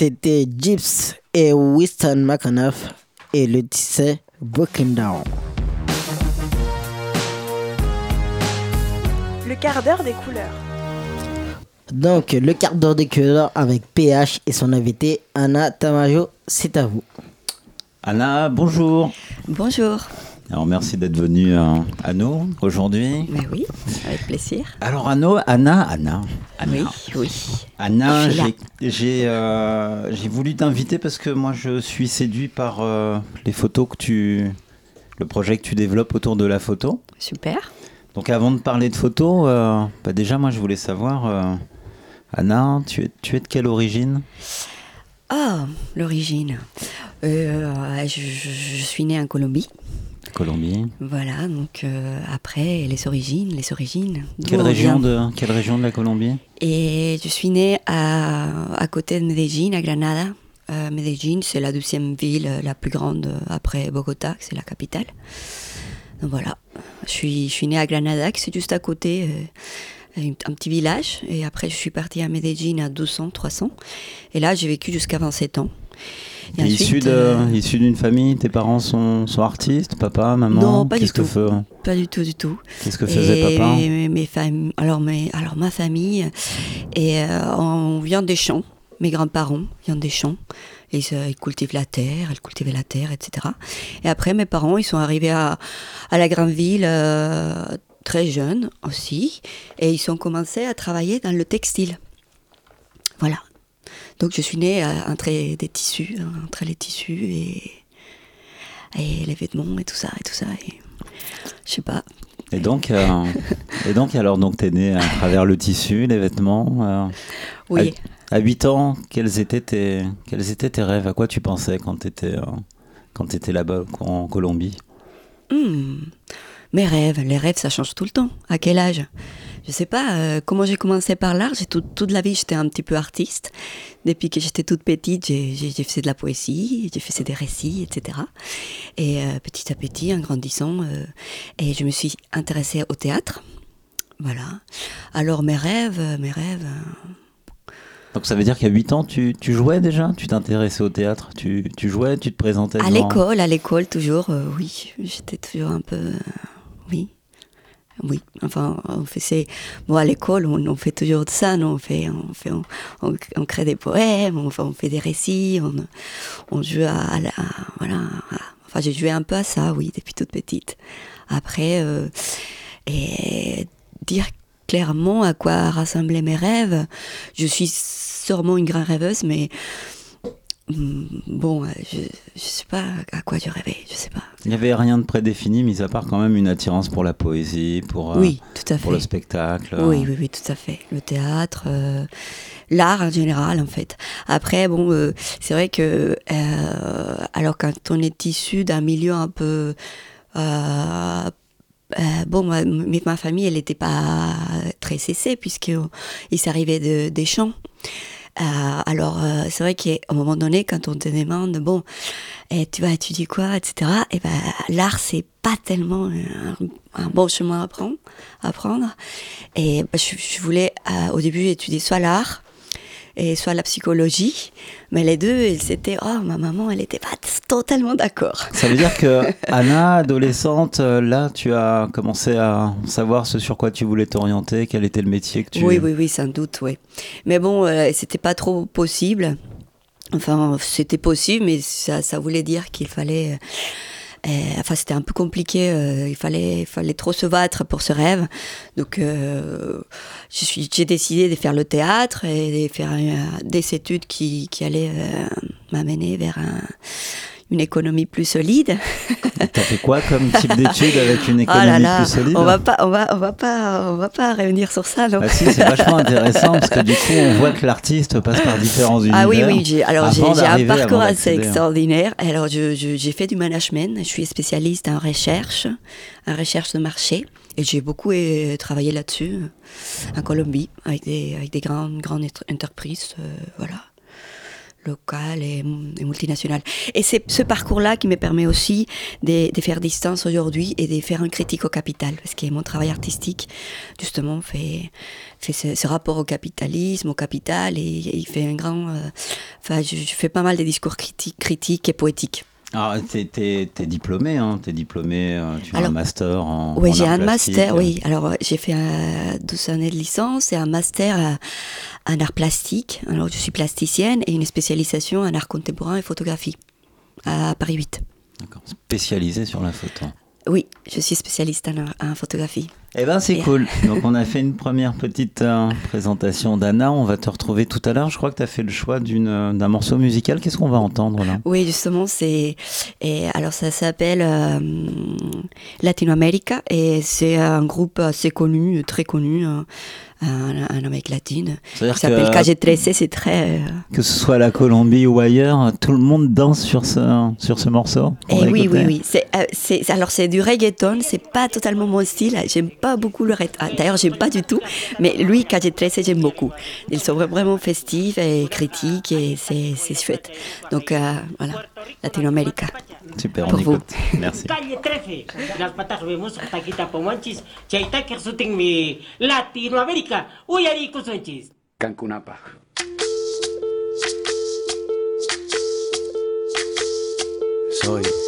C'était Gibbs et Winston McAnuff et le titre Breaking Down.
Le quart d'heure des couleurs.
Donc, le quart d'heure des couleurs avec PH et son invité Anna Tamayo, c'est à vous.
Anna, bonjour.
Bonjour.
Alors merci d'être venue euh, à nous aujourd'hui.
Mais oui, avec plaisir.
Alors Anna, Anna, Anna, Anna.
Oui, oui.
Anna, j'ai- j'ai euh, voulu t'inviter parce que moi je suis séduit par euh, les photos que tu, le projet que tu développes autour de la photo.
Super.
Donc avant de parler de photos, euh, bah déjà moi je voulais savoir, Anna, tu es, tu es de quelle origine?
Ah, l'origine. Je, je- je suis née en Colombie.
Colombie.
Voilà, donc euh, après, les origines, les origines.
Quelle
on
région de quelle région de la Colombie?
Et je suis née à, à côté de Medellín, à Granada. Euh, Medellín, c'est la deuxième ville euh, la plus grande euh, après Bogota, c'est la capitale. Donc voilà, je suis, je suis née à Granada, qui c'est juste à côté, euh, un un petit village. Et après, je suis partie à Medellín à 200, 300. Et là, j'ai vécu jusqu'à 27 ans. Et ensuite,
issu de-
euh,
issu d'une famille, tes parents sont, sont artistes, papa, maman
Non, pas du
Qu'est-ce que
tout. Pas du tout, du tout.
Qu'est-ce que faisait
Et
papa
mes, mes fam- alors, mes, alors, ma famille, et, euh, on vient des champs. Mes grands-parents viennent des champs. Ils, euh, ils cultivent la terre, ils cultivaient la terre, etc. Et après, mes parents, ils sont arrivés à, à la grande ville euh, très jeunes aussi. Et ils ont commencé à travailler dans le textile. Voilà. Donc, je suis née euh, entre des tissus, hein, entre les tissus et, et les vêtements et tout ça, et tout ça. Et, je sais pas.
Et donc, euh, [LAUGHS] et donc alors, donc, t'es né à travers le tissu, les vêtements. euh,
Oui.
À, à 8 ans, quels étaient tes, quels étaient tes rêves? À quoi tu pensais quand t'étais, euh, quand t'étais là-bas en Colombie?
Hmm. Mes rêves, les rêves, ça change tout le temps. À quel âge? Je sais pas. euh, comment j'ai commencé par l'art J'ai tout- toute la vie, j'étais un petit peu artiste. Depuis que j'étais toute petite, j'ai fait de la poésie, j'ai fait des récits, etc. Et euh, petit à petit, en grandissant, euh, et je me suis intéressée au théâtre. Voilà. Alors mes rêves, mes rêves.
Donc ça veut dire qu'à 8 ans, tu, tu jouais déjà? Tu t'intéressais au théâtre? Tu, tu jouais? Tu te présentais
À l'école, à l'école toujours, euh, oui. J'étais toujours un peu, oui, oui. Enfin, on faisait, bon à l'école, on, fait toujours de ça, non On fait, on fait, on, crée des poèmes, on, on fait des récits, on, joue à, à voilà. enfin, j'ai joué un peu à ça, oui, depuis toute petite. Après, euh, et dire clairement à quoi rassemblaient mes rêves, je suis sûrement une grande rêveuse, mais Bon, euh, je, je sais pas à quoi je rêvais, je sais pas.
Il n'y avait rien de prédéfini, mis à part quand même une attirance pour la poésie, pour, euh,
Oui, tout à
pour
fait.
le spectacle.
Oui, oui, oui, tout à fait. Le théâtre, euh, l'art en général, en fait. Après, bon, euh, c'est vrai que, alors quand on est issu d'un milieu un peu. euh, bon, moi, ma famille, elle n'était pas très cessée, puisqu'il s'arrivait de, des champs. Euh, alors, euh, c'est vrai qu'à un moment donné, quand on te demande, bon, eh, tu vas étudier quoi, etc., et ben, l'art, c'est pas tellement un, un bon chemin à prendre. À prendre. Et ben, je, je voulais, euh, au début, étudier soit l'art, et soit la psychologie, mais les deux, c'était, oh, ma maman, elle n'était pas totalement d'accord.
Ça veut dire que [LAUGHS] Anna, adolescente, euh, là, tu as commencé à savoir ce sur quoi tu voulais t'orienter, quel était le métier que tu.
Oui, oui, oui, sans doute, oui. Mais bon, euh, c'était pas trop possible. Enfin, c'était possible, mais ça, ça voulait dire qu'il fallait. Euh, enfin, c'était un peu compliqué. euh, il fallait, il fallait trop se battre pour ce rêve. Donc, euh, j'ai décidé de faire le théâtre et de faire euh, des études qui, allaient m'amener vers un- une économie plus solide. [LAUGHS]
T'as fait quoi comme type d'études avec une
Oh
économie
là là,
plus solide
on va pas, on va, on va pas, on va pas revenir sur ça, non
Ah si, c'est vachement intéressant parce que du coup, on voit que l'artiste passe par différents univers.
Ah oui, oui, j'ai, alors j'ai, un parcours assez
d'accéder.
extraordinaire. Alors je, je- j'ai fait du management, je suis spécialiste en recherche, en recherche de marché. Et j'ai beaucoup euh, travaillé là-dessus, en Colombie, avec des, avec des grandes, grandes entre- entreprises. euh, voilà. Locales et, et multinationales. Et c'est ce parcours-là qui me permet aussi de, faire distance aujourd'hui et de faire une critique au capital, parce que mon travail artistique, justement, fait, fait ce, rapport au capitalisme, au capital, et, et il fait un grand... euh, Enfin, je, je fais pas mal de discours critiques, critiques et poétiques.
Alors, t'es, t'es diplômé, hein, t'es diplômé, euh, tu as un master en.
Oui, j'ai un master, oui. Alors, euh, j'ai fait euh, 12 années de licence et un master euh, en art plastique. Alors, je suis plasticienne et une spécialisation en art contemporain et photographie à Paris 8.
Spécialisé sur la photo.
Oui, je suis spécialiste en, en photographie.
Eh ben c'est cool. [LAUGHS] Donc on a fait une première petite euh, présentation d'Anna. On va te retrouver tout à l'heure. Je crois que tu as fait le choix d'une, euh, d'un morceau musical. Qu'est-ce qu'on va entendre là?
Oui, justement, c'est. et Alors, ça s'appelle euh, Latinoamérica et c'est un groupe assez connu, très connu, euh, en, en Amérique latine. Il s'appelle 13, c'est très. euh,
Que ce soit la Colombie ou ailleurs, tout le monde danse sur ce, sur ce morceau. qu'on
Eh oui, oui, oui. C'est, euh, c'est, alors, c'est du reggaeton, c'est pas totalement mon style. J'aime pas beaucoup le reggaeton. Ah, D'ailleurs, j'aime pas du tout. Mais lui, Calle 13, j'aime beaucoup. Ils sont vraiment festifs et critiques et c'est, chouette. Donc, euh, voilà, Latinoamérica.
Super, on
Pour vous.
écoute. [LAUGHS] Merci.
Calle 13, las patas vemos taquita pomanchis, chaita que sutin mi Latinoamérica, Rica, Uyarico Sánchez.
Cancunapa. Soy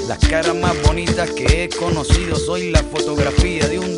Las caras más bonitas que he conocido, soy la fotografía de un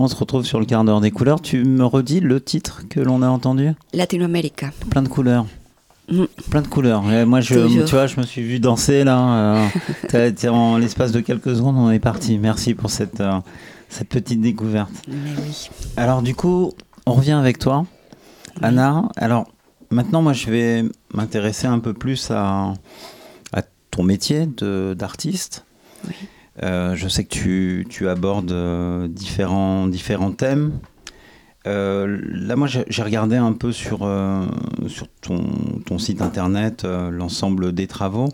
On se retrouve sur le quart d'heure des couleurs. Tu me redis le titre que l'on a entendu?
Latinoamérica.
Plein de couleurs.
Mm.
Plein de couleurs. Et moi, je,
Toujours.
tu vois, je me suis vu danser là. euh, [LAUGHS] en l'espace de quelques secondes, on est parti. Merci pour cette, euh, cette petite découverte.
Mais oui.
Alors, du coup, on revient avec toi, Anna. Alors, maintenant, moi, je vais m'intéresser un peu plus à, à ton métier d'artiste. Euh, je sais que tu, tu abordes euh, différents, différents thèmes. Euh, là, moi, j'ai regardé un peu sur, sur ton, ton site internet l'ensemble des travaux.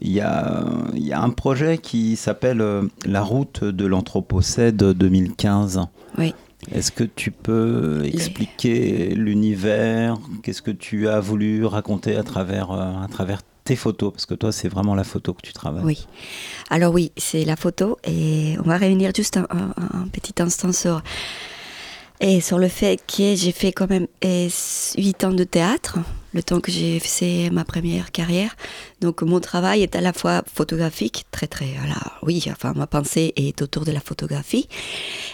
Il y a, il y a un projet qui s'appelle La route de l'Anthropocède 2015.
Oui.
Est-ce que tu peux expliquer l'univers? Qu'est-ce que tu as voulu raconter à travers, à travers tes photos Parce que toi, c'est vraiment la photo que tu travailles.
Oui. Alors oui, c'est la photo et on va revenir juste un, petit instant sur, et sur le fait que j'ai fait quand même 8 ans de théâtre, le temps que j'ai fait ma première carrière. Donc mon travail est à la fois photographique, très très, voilà, oui, enfin ma pensée est autour de la photographie.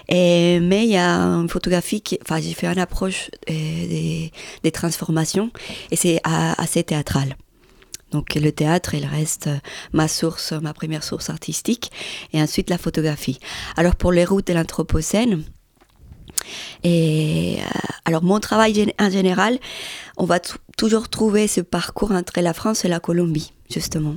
Et, mais il y a une photographie, qui, enfin j'ai fait une approche euh, des, transformations et c'est assez théâtral. Donc le théâtre, il reste euh, ma source, ma première source artistique, et ensuite la photographie. Alors pour les routes de l'Anthropocène, et euh, alors mon travail en général, on va t- toujours trouver ce parcours entre la France et la Colombie, justement.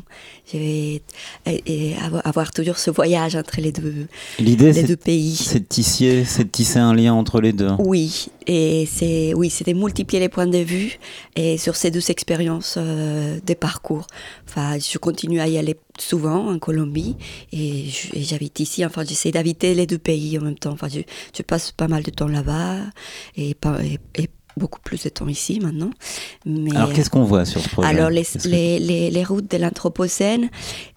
Je vais et- avoir, toujours ce voyage entre les deux,
L'idée,
les
c'est
deux pays.
c'est de tisser, c'est de tisser un lien entre les deux.
Oui, et c'est oui, c'était multiplier les points de vue et sur ces deux expériences euh, des parcours. Enfin, je continue à y aller souvent en Colombie et je- et j'habite ici. Enfin, j'essaie d'habiter les deux pays en même temps. Enfin, je, je passe pas mal de temps là-bas et, et- et beaucoup plus de temps ici maintenant. Mais,
Alors, qu'est-ce qu'on voit sur ce projet
alors, les,
Est-ce que-
les, les, les routes de l'Anthropocène,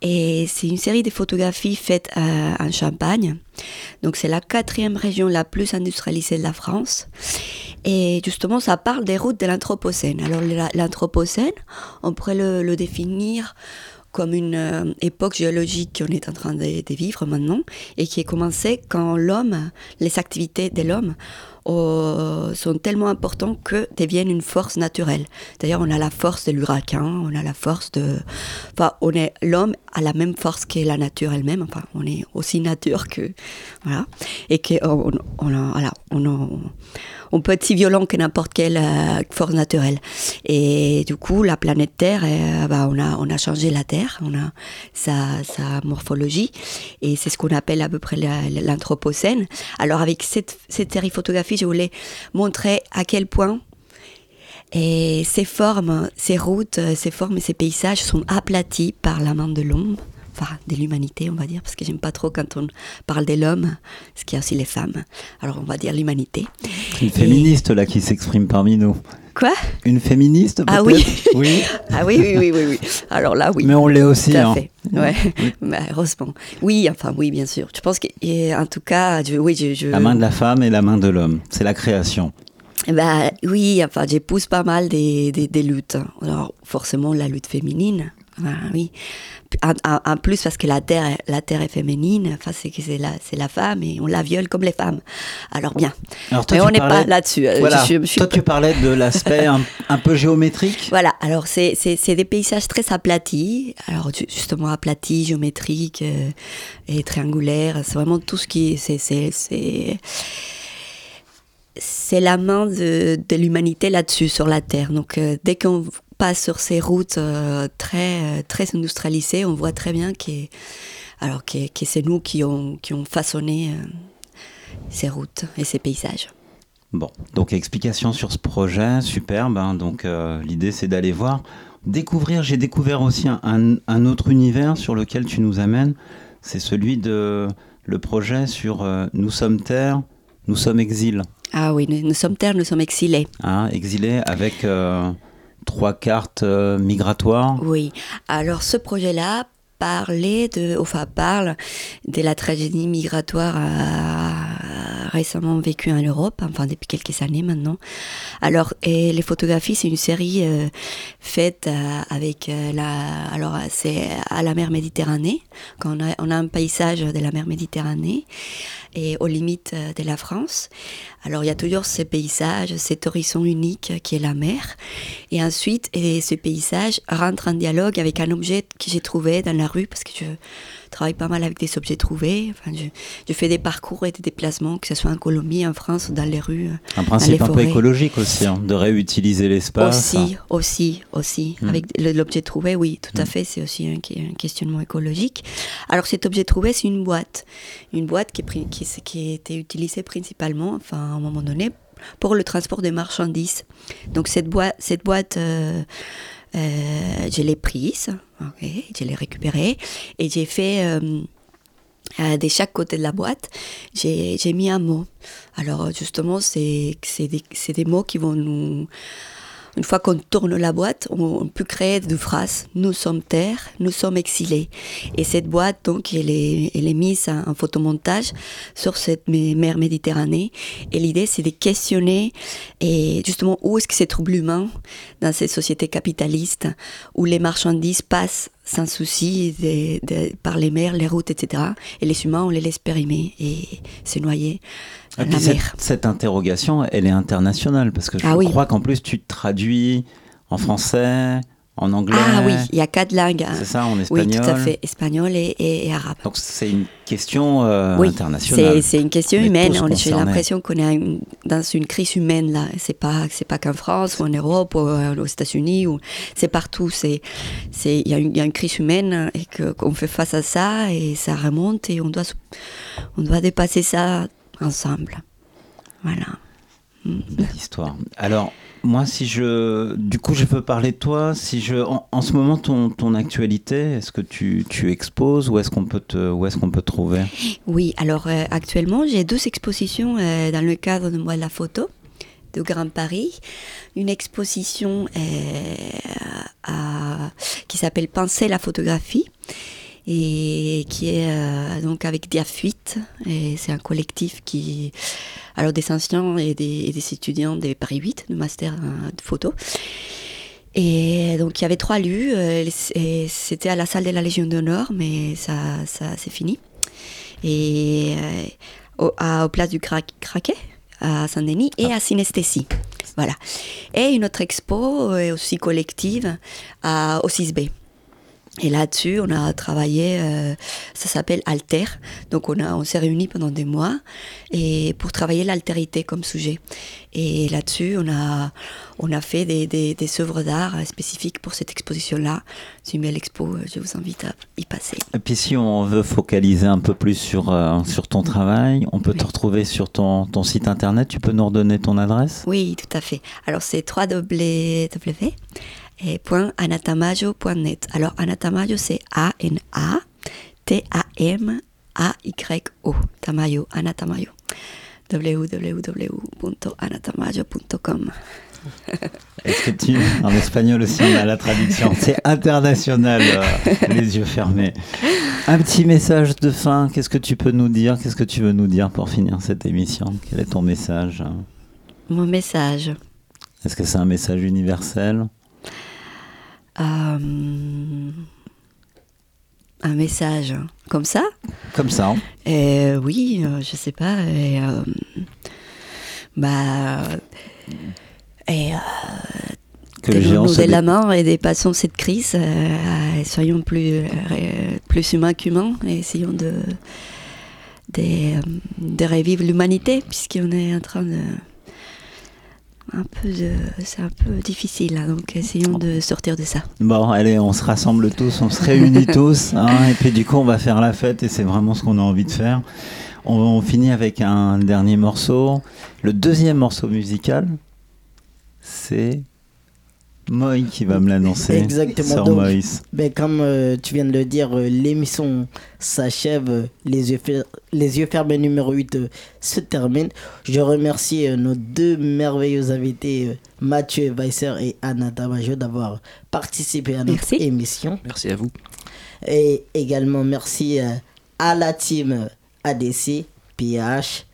et c'est une série de photographies faites euh, en Champagne. Donc, c'est la quatrième région la plus industrialisée de la France. Et justement, ça parle des routes de l'Anthropocène. Alors, la- l'Anthropocène, on pourrait le, le définir comme une euh, époque géologique qu'on est en train de, de vivre maintenant et qui a commencé quand l'homme, les activités de l'homme sont tellement importantes que deviennent une force naturelle. D'ailleurs, on a la force de l'huracan, on a la force de... Enfin, on est... L'homme a la même force que la nature elle-même. Enfin, on est aussi nature que... Voilà. Et qu'on on, voilà, on, on- on peut être si violent que n'importe quelle euh, force naturelle. Et du coup, la planète Terre, euh, bah, on, a, on a changé la Terre, on a sa, sa morphologie, et c'est ce qu'on appelle à peu près la- l'Anthropocène. Alors avec cette, cette série photographique, je voulais montrer à quel point et ces formes, ces routes, euh, ces formes et ces paysages sont aplatis par la main de l'homme, enfin de l'humanité, on va dire, parce que j'aime pas trop quand on parle de l'homme, parce qu'il y a aussi les femmes. Alors on va dire l'humanité.
Une féministe là qui s'exprime parmi nous.
Quoi?
Une féministe
Ah oui. [LAUGHS]
Oui.
Ah oui, oui, oui, oui, oui. Alors là, oui.
Mais on l'est aussi,
Tout à
hein.
fait. Ouais. Bah, heureusement. Oui, enfin, oui, bien sûr. Je pense que, et en tout cas, je, oui, je, je-
La main de la femme et la main de l'homme. C'est la création.
Bah, oui, enfin, j'épouse pas mal des, des, des luttes. Alors, forcément, la lutte féminine. Oui. En, en- en plus, parce que la terre, est- la terre est féminine, enfin, c'est que c'est la, c'est la femme et on la viole comme les femmes. Alors, bien.
Alors, toi,
Mais on n'est
parlais-
pas là-dessus. Euh,
Voilà. Toi, tu parlais de l'aspect un, un peu géométrique.
Voilà, alors c'est c'est- c'est des paysages très aplatis, alors ju- justement aplatis, géométriques euh, et triangulaires, c'est vraiment tout ce qui... c'est c'est c'est c'est la main de, de l'humanité là-dessus, sur la Terre. Donc euh, dès qu'on passe sur ces routes euh, très, très industrialisées, on voit très bien que, alors que, que c'est nous qui ont, qui ont façonné euh, ces routes et ces paysages.
Bon, donc explication sur ce projet, superbe. hein. Donc euh, l'idée c'est d'aller voir, découvrir. J'ai découvert aussi un, autre univers sur lequel tu nous amènes. C'est celui de le projet sur euh, Nous sommes terre, nous sommes exil.
Ah oui, nous, nous sommes terre, nous sommes exilés.
Hein, exilé avec euh, trois cartes euh, migratoires.
Oui. Alors ce projet-là parlait de, enfin parle de la tragédie migratoire récemment vécue en Europe, enfin depuis quelques années maintenant. Alors et les photographies, c'est une série euh, faite euh, avec euh, la, alors c'est à la mer Méditerranée, quand on a, un paysage de la mer Méditerranée et aux limites de la France. Alors il y a toujours ce paysage, cet horizon unique qui est la mer. Et ensuite, et ce paysage rentre en dialogue avec un objet que j'ai trouvé dans la rue, parce que je travaille pas mal avec des objets trouvés. Enfin, je, je fais des parcours et des déplacements, que ce soit en Colombie, en France, dans les rues.
Un
dans
principe
les
un peu
forêts.
écologique aussi, hein, de réutiliser l'espace.
Aussi, aussi, aussi.
Mm.
Avec l'objet trouvé, oui, tout à fait, c'est aussi un, un questionnement écologique. Alors cet objet trouvé, c'est une boîte. Une boîte qui, est qui, été utilisée principalement, enfin à un moment donné, pour le transport des marchandises. Donc cette, boi- cette boîte... euh, euh, je l'ai prise, ok, je l'ai récupérée et j'ai fait euh, euh, de chaque côté de la boîte, j'ai j'ai mis un mot. Alors justement, c'est c'est des, c'est des mots qui vont nous... Une fois qu'on tourne la boîte, on, peut créer des phrases. Nous sommes terre, nous sommes exilés. Et cette boîte, donc, elle est, mise en, photomontage sur cette mer Méditerranée. Et l'idée, c'est de questionner et justement où est-ce que se trouve l'humain dans cette société capitaliste où les marchandises passent sans souci par les mers, les routes, etc. Et les humains, on les laisse périmer et se noyer
Et
dans
puis cette, interrogation, elle est internationale parce que je
Ah oui.
crois qu'en plus tu traduis en français, en anglais.
Ah oui, il y a quatre langues. hein.
C'est ça, en
Oui, tout à
espagnol.
fait, espagnol et, et- et arabe.
Donc c'est une question euh,
oui,
internationale.
c'est- une question
On est
humaine. On J'ai l'impression qu'on est une- dans une crise humaine là. C'est pas, c'est pas qu'en France ou en Europe ou euh, aux États-Unis ou c'est partout. C'est, c'est, il y, a une- il y a une crise humaine et qu'on fait face à ça et ça remonte et on doit, on doit dépasser ça ensemble. Voilà.
Belle histoire. Alors, moi, si je. Du coup, je peux parler de toi. Si je. En, en ce moment, ton, ton actualité, est-ce que tu, tu exposes ou est-ce qu'on peut te, où est-ce qu'on peut te trouver?
Oui, alors euh, actuellement, j'ai deux expositions euh, dans le cadre de moi de la photo de Grand Paris. Une exposition euh, à- qui s'appelle Penser la photographie et qui est euh, donc avec Diafuite. Et c'est un collectif qui, alors des anciens et des, et des étudiants des Paris 8, de master euh, de photo. Et donc il y avait trois lieux, euh, et c'était à la salle de la Légion d'honneur, mais ça, ça c'est fini. Et euh, au, à, au place du Cra- Craquet, à Saint-Denis, et à Synesthésie. Voilà. Et une autre expo euh, aussi collective à, au 6B. Et là-dessus, on a travaillé, euh, ça s'appelle Alter. Donc on, a- on s'est réunis pendant des mois et pour travailler l'altérité comme sujet. Et là-dessus, on a, on a fait des, des, des œuvres d'art spécifiques pour cette exposition-là. C'est une belle expo, euh, je vous invite à y passer.
Et puis, si on veut focaliser un peu plus sur, euh, sur ton travail, on peut te retrouver sur ton, ton site internet. Tu peux nous redonner ton adresse?
Oui, tout à fait. Alors c'est www et point anatamayo.net. Alors anatamayo c'est A-N-A T-A-M-A-Y-O. Tamayo, anatamayo. www.anatamayo.com. [LAUGHS]
Est-ce que tu. En espagnol aussi, on a la traduction. C'est international, euh, les yeux fermés. Un petit message de fin. Qu'est-ce que tu peux nous dire? Qu'est-ce que tu veux nous dire pour finir cette émission? Quel est ton message?
Mon message.
Est-ce que c'est un message universel?
Euh, un message comme ça
Comme ça. hein
Oui, euh, je sais pas. Et, euh, bah. Et, euh,
Que le géant
tenons-nous
se
de la main et dépassons cette crise. euh, et soyons plus, plus humains qu'humains et essayons de, de, de revivre l'humanité, puisqu'on est en train de. Un peu de. C'est un peu difficile, hein, donc essayons de sortir de ça.
Bon, allez, on se rassemble tous, on se réunit [LAUGHS] tous, hein, et puis du coup, on va faire la fête, et c'est vraiment ce qu'on a envie de faire. On, on finit avec un dernier morceau. Le deuxième morceau musical, c'est Moï qui va me l'annoncer.
Exactement. Donc, ben, comme euh, tu viens de le dire, euh, l'émission s'achève. euh, les, yeux fer- les yeux fermés numéro 8 euh, se termine. Je remercie euh, nos deux merveilleux invités, euh, Mathieu Weisser et Anna Tamajo, d'avoir participé à notre émission.
Merci à vous.
Et également merci euh, à la team ADC, PH,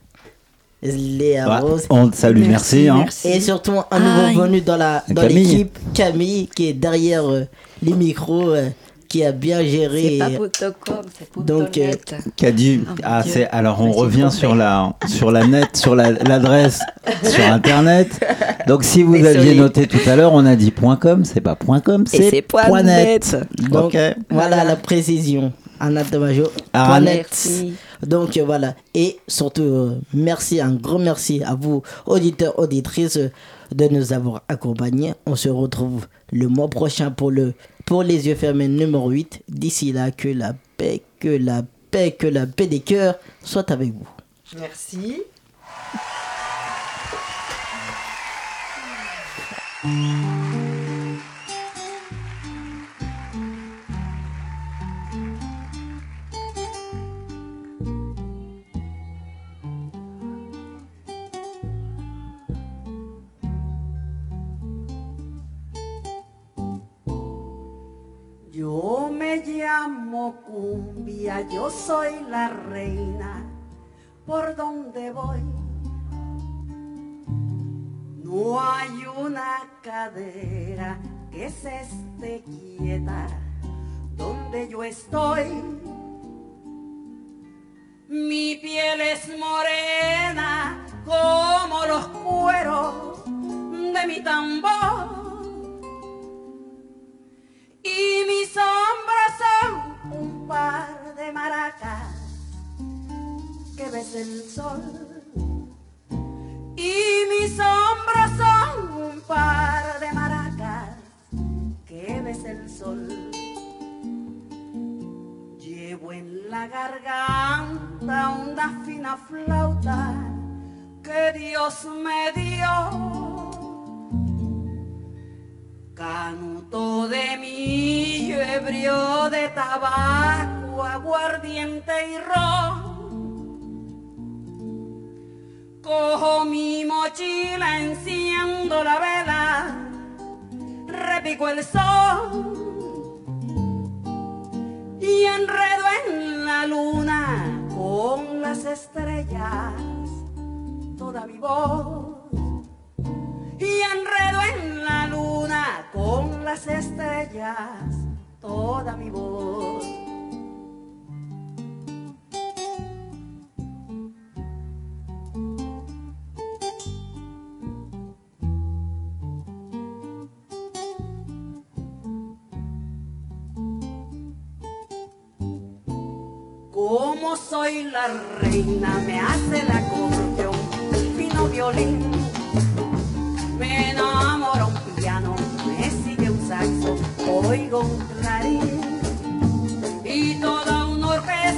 Léa
Ouais,
Rose.
on te salue, merci, hein.
Et surtout un nouveau
Aïe.
venu dans la dans
Camille.
l'équipe, Camille, qui est derrière euh, les micros, euh, qui a bien géré.
C'est pas c'est
donc, euh,
Potonet.
Cadu.
Oh
Ah, c'est alors on revient sur la sur la net, sur la- l'adresse [LAUGHS] sur internet. Donc si vous
Désolé.
aviez noté tout à l'heure, on a dit .com, c'est pas .com, c'est point .net.
Donc voilà la précision.
Ah,
point net.
Merci.
Donc euh, voilà. Et surtout, euh, merci, un grand merci à vous, auditeurs, auditrices, euh, de nous avoir accompagnés. On se retrouve le mois prochain pour, le, pour les yeux fermés numéro 8. D'ici là, que la paix, que la paix, que la paix des cœurs soit avec vous.
Merci.
Cumbia, yo soy la reina por donde voy. No hay una cadera que se esté quieta donde yo estoy. Mi piel es morena como los cueros de mi tambor. Y mis hombros son un par de maracas que besa el sol. Y mis hombros son un par de maracas que besa el sol. Llevo en la garganta una fina flauta que Dios me dio. Canuto de millo, ebrio de tabaco, aguardiente y ron. Cojo mi mochila, enciendo la vela, repico el sol y enredo en la luna con las estrellas toda mi voz. Y enredo en las estrellas toda mi voz. Como soy la reina, me hace la acordeón, fino violín. Me saxo, oigo un clarín. Y toda una orquesta